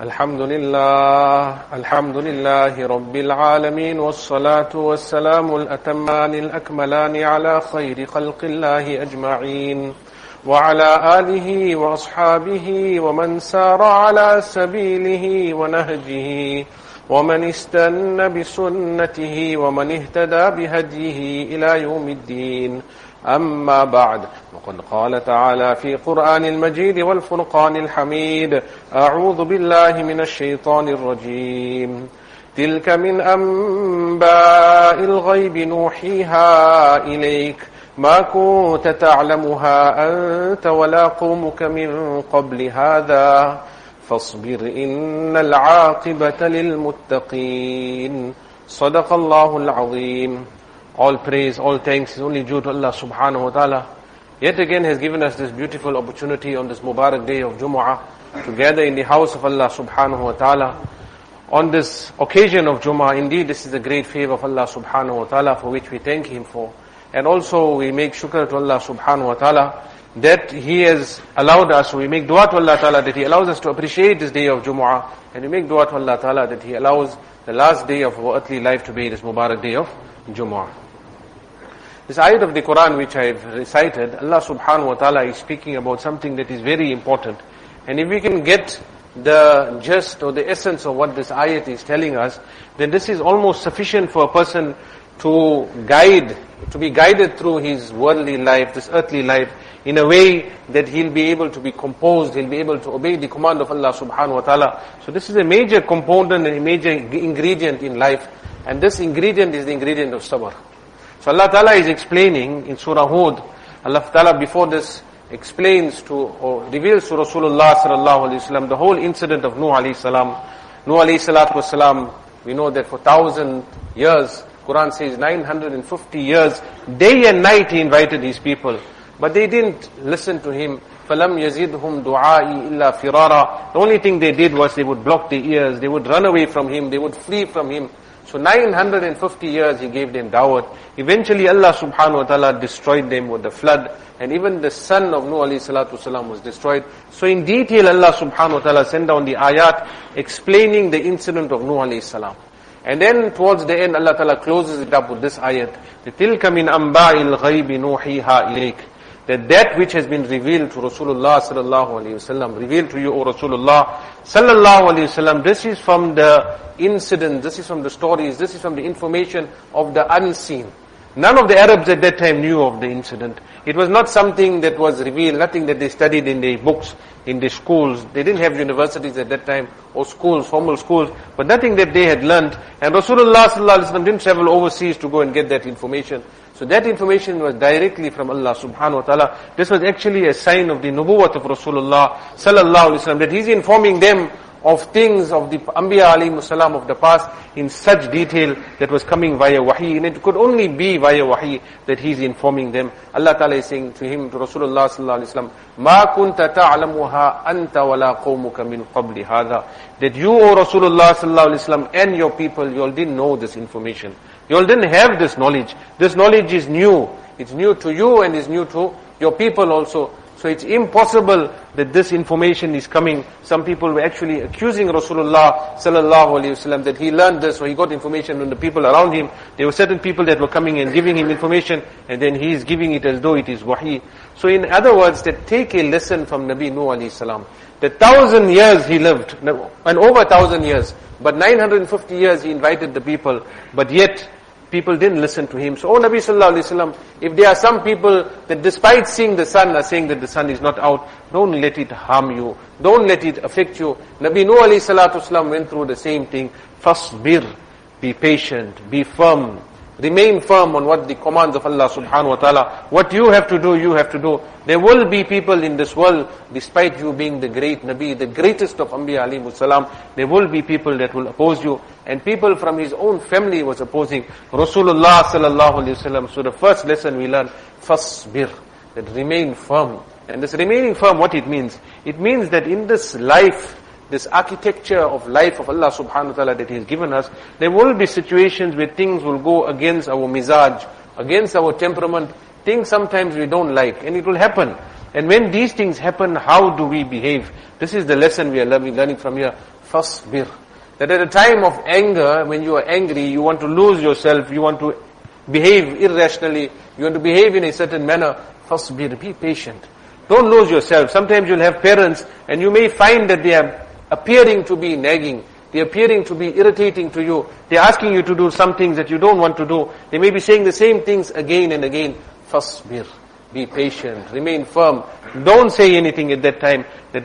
الحمد لله الحمد لله رب العالمين والصلاة والسلام الأتمان الأكملان على خير خلق الله أجمعين وعلى آله وأصحابه ومن سار على سبيله ونهجه ومن استن بسنته ومن اهتدى بهديه إلى يوم الدين. أما بعد وقد قال تعالى في قرآن المجيد والفرقان الحميد أعوذ بالله من الشيطان الرجيم. تلك من أنباء الغيب نوحيها إليك. ما كنت تعلمها أنت ولا قومك من قبل هذا. فاصبر إن العاقبة للمتقين. صدق الله العظيم. All praise, all thanks is only due to Allah subhanahu wa ta'ala. Yet again has given us this beautiful opportunity on this Mubarak day of Jumu'ah to gather in the house of Allah subhanahu wa ta'ala. On this occasion of Jumu'ah, indeed this is a great favor of Allah subhanahu wa ta'ala for which we thank Him for. And also we make shukr to Allah subhanahu wa ta'ala that He has allowed us, we make dua to Allah ta'ala that He allows us to appreciate this day of Jumu'ah. And we make dua to Allah ta'ala that He allows the last day of our earthly life to be this Mubarak day of Jumu'ah. This ayat of the Quran which I have recited, Allah subhanahu wa ta'ala is speaking about something that is very important. And if we can get the gist or the essence of what this ayat is telling us, then this is almost sufficient for a person to guide, to be guided through his worldly life, this earthly life, in a way that he'll be able to be composed, he'll be able to obey the command of Allah subhanahu wa ta'ala. So this is a major component and a major ingredient in life. And this ingredient is the ingredient of sabr. So Allah Ta'ala is explaining in Surah Hud, Allah Ta'ala before this explains to or reveals to Rasulullah sallallahu alaihi wasallam the whole incident of Nuh alayhi salam. Nuh alayhi salatu wasalam, we know that for thousand years, Quran says 950 years, day and night he invited his people. But they didn't listen to him. فَلَمْ يَزِدْهُمْ دُعَائِي إِلَّا فِرَارًا The only thing they did was they would block their ears, they would run away from him, they would flee from him. So 950 years he gave them dawah. Eventually Allah subhanahu wa ta'ala destroyed them with the flood. And even the son of Nuh alayhi salatu wasalam was destroyed. So in detail Allah subhanahu wa ta'ala sent down the ayat explaining the incident of Nuh alayhi salam. And then towards the end Allah ta'ala closes it up with this ayat. تِلْكَ مِنْ أَنْبَاءِ الْغَيْبِ نُوحِيهَا إِلَيْكَ that that which has been revealed to Rasulullah sallallahu alayhi wasallam, revealed to you, O Rasulullah sallallahu alayhi wasallam, this is from the incident, this is from the stories, this is from the information of the unseen. None of the Arabs at that time knew of the incident. It was not something that was revealed, nothing that they studied in the books, in the schools. They didn't have universities at that time, or schools, formal schools, but nothing that they had learned. And Rasulullah sallallahu alayhi wasallam didn't travel overseas to go and get that information. So that information was directly from Allah subhanahu wa ta'ala. This was actually a sign of the nubuwwat of Rasulullah sallallahu alayhi wa that he's informing them of things of the Ambiya alayhi salam of the past in such detail that was coming via wahi. And it could only be via wahi that he's informing them. Allah Ta'ala is saying to him to Rasulullah sallallahu Alaihi wasallam ma kunta ta'lamuha anta wala qawmuka min qabli hadha. That you O Rasulullah sallallahu Alaihi wasallam and your people you all didn't know this information. You all didn't have this knowledge. This knowledge is new. It's new to you and is new to your people also. So it's impossible that this information is coming. Some people were actually accusing Rasulullah sallallahu alaihi wasallam that he learned this or he got information from the people around him. There were certain people that were coming and giving him information and then he is giving it as though it is wahi. So in other words, that take a lesson from Nabi Nuh alayhi salam. The thousand years he lived, and over thousand years, but 950 years he invited the people, but yet people didn't listen to him. So, oh Nabi Sallallahu Alaihi Wasallam, if there are some people that despite seeing the sun are saying that the sun is not out, don't let it harm you. Don't let it affect you. Nabi Nuh Alayhi Salatu Wasallam went through the same thing. Fasbir, be patient, be firm, Remain firm on what the commands of Allah subhanahu wa ta'ala. What you have to do, you have to do. There will be people in this world, despite you being the great Nabi, the greatest of Anbiya alayhi salam, there will be people that will oppose you. And people from his own family was opposing Rasulullah sallallahu alayhi wasallam. So the first lesson we learn, fasbir, that remain firm. And this remaining firm, what it means? It means that in this life, this architecture of life of Allah subhanahu wa ta'ala that He has given us, there will be situations where things will go against our mizaj, against our temperament, things sometimes we don't like, and it will happen. And when these things happen, how do we behave? This is the lesson we are learning, learning from here. Fasbir. That at a time of anger, when you are angry, you want to lose yourself, you want to behave irrationally, you want to behave in a certain manner, fasbir, be patient. Don't lose yourself. Sometimes you'll have parents and you may find that they are appearing to be nagging. They're appearing to be irritating to you. They're asking you to do some things that you don't want to do. They may be saying the same things again and again. Fasbir. Be patient. Remain firm. Don't say anything at that time. That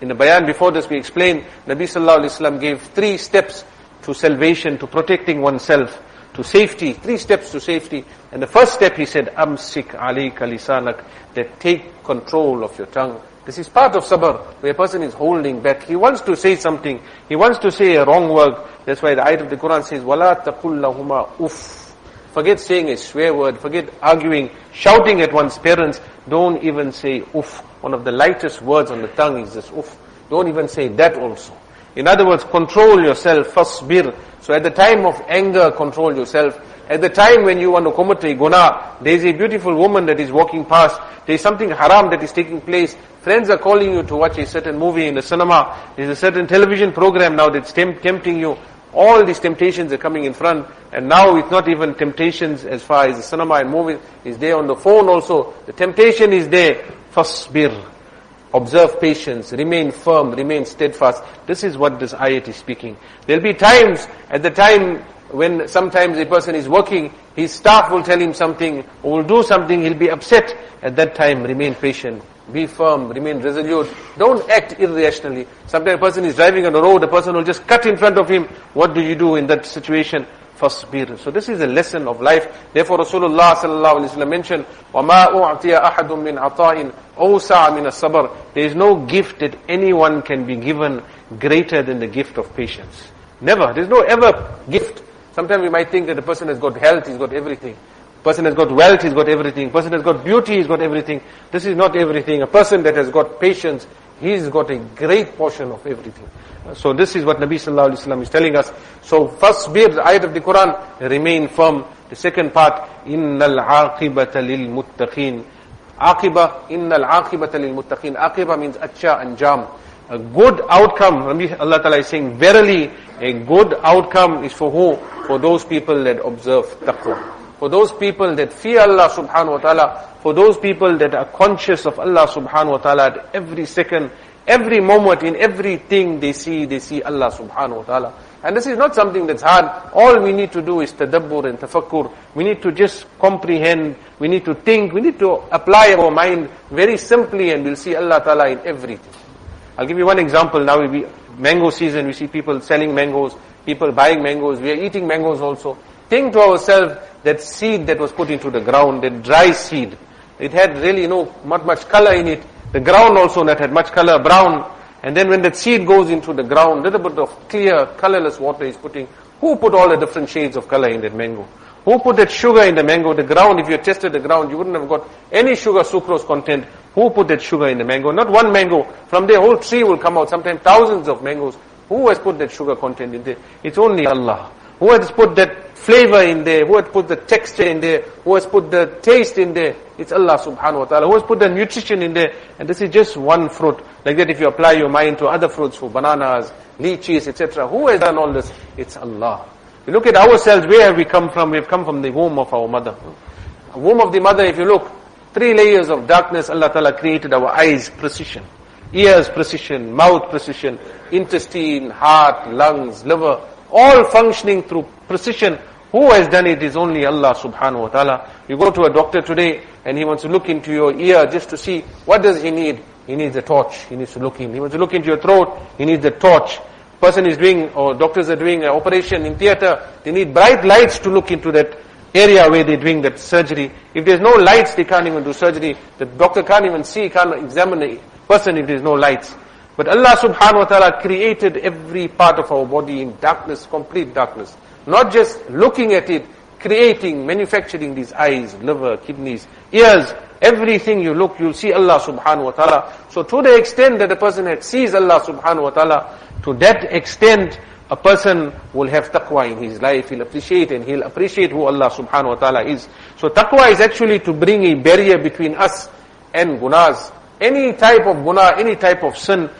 in the bayan before this we explained, Nabi Sallallahu Alaihi Wasallam gave three steps to salvation, to protecting oneself to safety, three steps to safety. And the first step he said, Amsik alayka lisanak, that take control of your tongue. This is part of sabr, where a person is holding back. He wants to say something. He wants to say a wrong word. That's why the ayat of the Quran says, وَلَا تَقُلْ لَهُمَا uff. Forget saying a swear word. Forget arguing, shouting at one's parents. Don't even say uff. One of the lightest words on the tongue is this uff. Don't even say that also. In other words, control yourself, fasbir. So at the time of anger, control yourself. At the time when you want to commit a guna, there is a beautiful woman that is walking past. There is something haram that is taking place. Friends are calling you to watch a certain movie in the cinema. There is a certain television program now that's tempting you. All these temptations are coming in front. And now it's not even temptations as far as the cinema and movie is there on the phone also. The temptation is there. Fasbir. Observe patience, remain firm, remain steadfast. This is what this ayat is speaking. There'll be times, at the time when sometimes a person is working, his staff will tell him something, or will do something, he'll be upset. At that time, remain patient. Be firm, remain resolute. Don't act irrationally. Sometimes a person is driving on the road, a person will just cut in front of him. What do you do in that situation? fasbir. So this is a lesson of life. Therefore Rasulullah sallallahu alaihi wasallam mentioned, وَمَا أُعْطِيَ أَحَدٌ مِّنْ عَطَاءٍ أَوْسَعَ مِنَ الصَّبْرِ There is no gift that anyone can be given greater than the gift of patience. Never. There's no ever gift. Sometimes we might think that the person has got health, he's got everything. Person has got wealth, he's got everything. Person has got beauty, he's got everything. This is not everything. A person that has got patience, he's got a great portion of everything. So this is what Nabi sallallahu alaihi wasallam is telling us. So fasbir, the ayat of the Quran, remain firm. The second part, innal aqibata lil muttaqin. Aqiba, innal aqibata lil muttaqin. Aqiba means acha anjam. A good outcome, Allah Ta'ala is saying, verily, a good outcome is for who? For those people that observe taqwa. For those people that fear Allah subhanahu wa ta'ala, for those people that are conscious of Allah subhanahu wa ta'ala at every second, Every moment, in everything they see, they see Allah subhanahu wa ta'ala. And this is not something that's hard. All we need to do is tadabbur and tafakkur. We need to just comprehend. We need to think. We need to apply our mind very simply and we'll see Allah ta'ala in everything. I'll give you one example. Now we, mango season, we see people selling mangoes, people buying mangoes, we are eating mangoes also. Think to ourselves that seed that was put into the ground, that dry seed, it had really no, not much color in it. The ground also that had much color, brown. And then when that seed goes into the ground, little bit of clear, colorless water is putting. Who put all the different shades of color in that mango? Who put that sugar in the mango? The ground, if you tested the ground, you wouldn't have got any sugar sucrose content. Who put that sugar in the mango? Not one mango. From the whole tree will come out, sometimes thousands of mangoes. Who has put that sugar content in there? It's only Allah. Who has put that flavor in there? Who has put the texture in there? Who has put the taste in there? It's Allah subhanahu wa ta'ala. Who has put the nutrition in there? And this is just one fruit. Like that if you apply your mind to other fruits, for bananas, lychees, etc. Who has done all this? It's Allah. We look at ourselves, where have we come from? We've come from the womb of our mother. The womb of the mother, if you look, three layers of darkness, Allah Ta'ala created our eyes, precision. Ears, precision. Mouth, precision. Intestine, heart, lungs, liver all functioning through precision. Who has done it is only Allah subhanahu wa ta'ala. You go to a doctor today and he wants to look into your ear just to see what does he need. He needs a torch. He needs to look in. He wants to look into your throat. He needs a torch. Person is doing, or doctors are doing an operation in theater. They need bright lights to look into that area where they're doing that surgery. If there's no lights, they can't even do surgery. The doctor can't even see, can't examine the person if there's no lights. But Allah subhanahu wa ta'ala created every part of our body in darkness, complete darkness. Not just looking at it, creating, manufacturing these eyes, liver, kidneys, ears, everything you look, you'll see Allah subhanahu wa ta'ala. So to the extent that a person sees Allah subhanahu wa ta'ala, to that extent, a person will have taqwa in his life, he'll appreciate and he'll appreciate who Allah subhanahu wa ta'ala is. So taqwa is actually to bring a barrier between us and gunas. Any type of guna, any type of sin,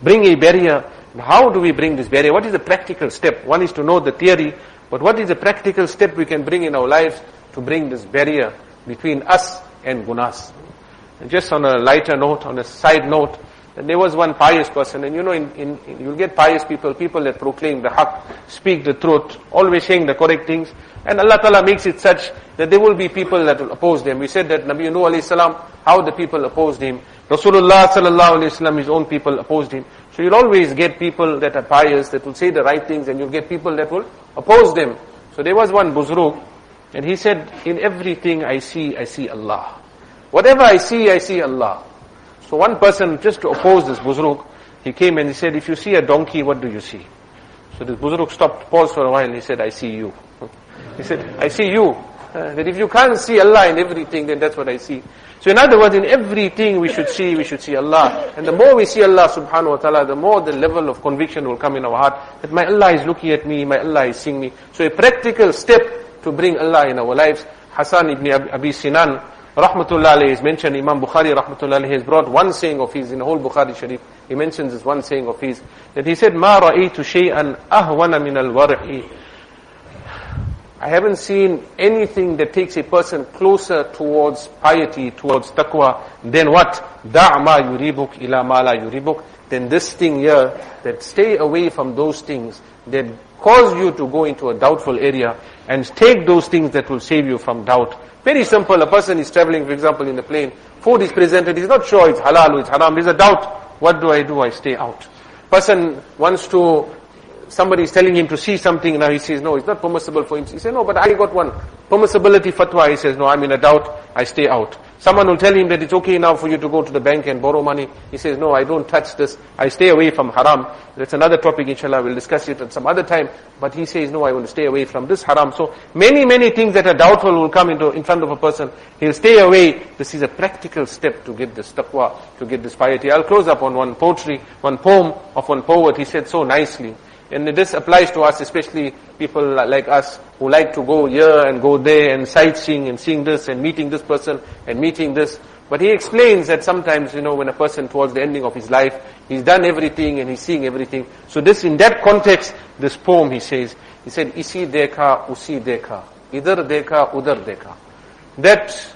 bring a barrier. How do we bring this barrier? What is the practical step? One is to know the theory, but what is the practical step we can bring in our lives to bring this barrier between us and gunas? And just on a lighter note, on a side note, and there was one pious person, and you know, in, in, in, you'll get pious people, people that proclaim the haqq, speak the truth, always saying the correct things, and Allah Ta'ala makes it such that there will be people that will oppose them. We said that Nabi Nuh alayhi salam, how the people opposed him. Rasulullah sallallahu alayhi his own people opposed him. So you'll always get people that are pious, that will say the right things, and you'll get people that will oppose them. So there was one Buzruk, and he said, in everything I see, I see Allah. Whatever I see, I see Allah. So one person, just to oppose this Buzruk, he came and he said, if you see a donkey, what do you see? So this Buzruk stopped, paused for a while, and he said, I see you. He said, I see you. Uh, that if you can't see Allah in everything, then that's what I see. So in other words, in everything we should see, we should see Allah. And the more we see Allah subhanahu wa ta'ala, the more the level of conviction will come in our heart that my Allah is looking at me, my Allah is seeing me. So a practical step to bring Allah in our lives. Hassan ibn Abi Sinan, Rahmatullah alayhi is mentioned, Imam Bukhari Rahmatullah alayhi has brought one saying of his in the whole Bukhari Sharif. He mentions this one saying of his, that he said, مَا رَأَيْتُ شَيْئًا أَهْوَنَ مِنَ الْوَرْحِ I haven't seen anything that takes a person closer towards piety, towards taqwa, than what? Da'ma yuribuk ila mala yuribuk. Then this thing here, that stay away from those things that cause you to go into a doubtful area and take those things that will save you from doubt. Very simple, a person is traveling, for example, in the plane, food is presented, he's not sure it's halal or it's haram, there's a doubt. What do I do? I stay out. Person wants to somebody is telling him to see something. Now he says, no, it's not permissible for him. He says, no, but I got one. Permissibility fatwa. He says, no, I'm in a doubt. I stay out. Someone will tell him that it's okay now for you to go to the bank and borrow money. He says, no, I don't touch this. I stay away from haram. That's another topic, inshallah. We'll discuss it at some other time. But he says, no, I want to stay away from this haram. So many, many things that are doubtful will come into, in front of a person. He'll stay away. This is a practical step to get this taqwa, to get this piety. I'll close up on one poetry, one poem of one poet. He said so nicely. And this applies to us, especially people like us who like to go here and go there and sightseeing and seeing this and meeting this person and meeting this. But he explains that sometimes, you know, when a person towards the ending of his life, he's done everything and he's seeing everything. So this, in that context, this poem he says, he said, isi dekha, usi dekha, idhar dekha, udhar dekha. That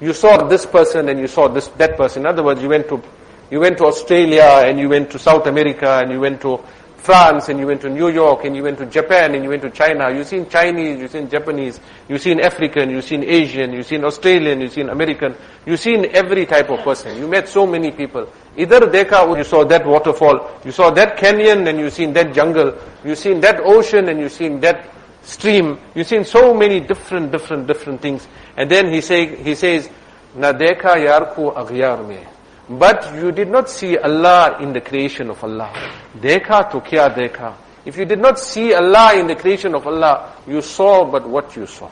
you saw this person and you saw this, that person. In other words, you went to, you went to Australia and you went to South America and you went to France and you went to New York and you went to Japan and you went to China. You've seen Chinese, you've seen Japanese, you've seen African, you've seen Asian, you've seen Australian, you've seen American. You've seen every type of person. You met so many people. Idhar dekha, you saw that waterfall, you saw that canyon and you've seen that jungle, you've seen that ocean and you've seen that stream. You've seen so many different, different, different things. And then he say, he says, na dekha yarku aghyar mein. But you did not see Allah in the creation of Allah. Dekha to kya dekha. If you did not see Allah in the creation of Allah, you saw but what you saw.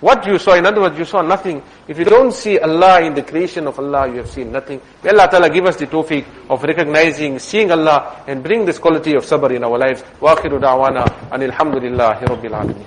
What you saw, in other words, you saw nothing. If you don't see Allah in the creation of Allah, you have seen nothing. May Allah Ta'ala give us the tawfiq of recognizing, seeing Allah, and bring this quality of sabr in our lives. وآخر دعوانا أن الحمد لله رب العالمين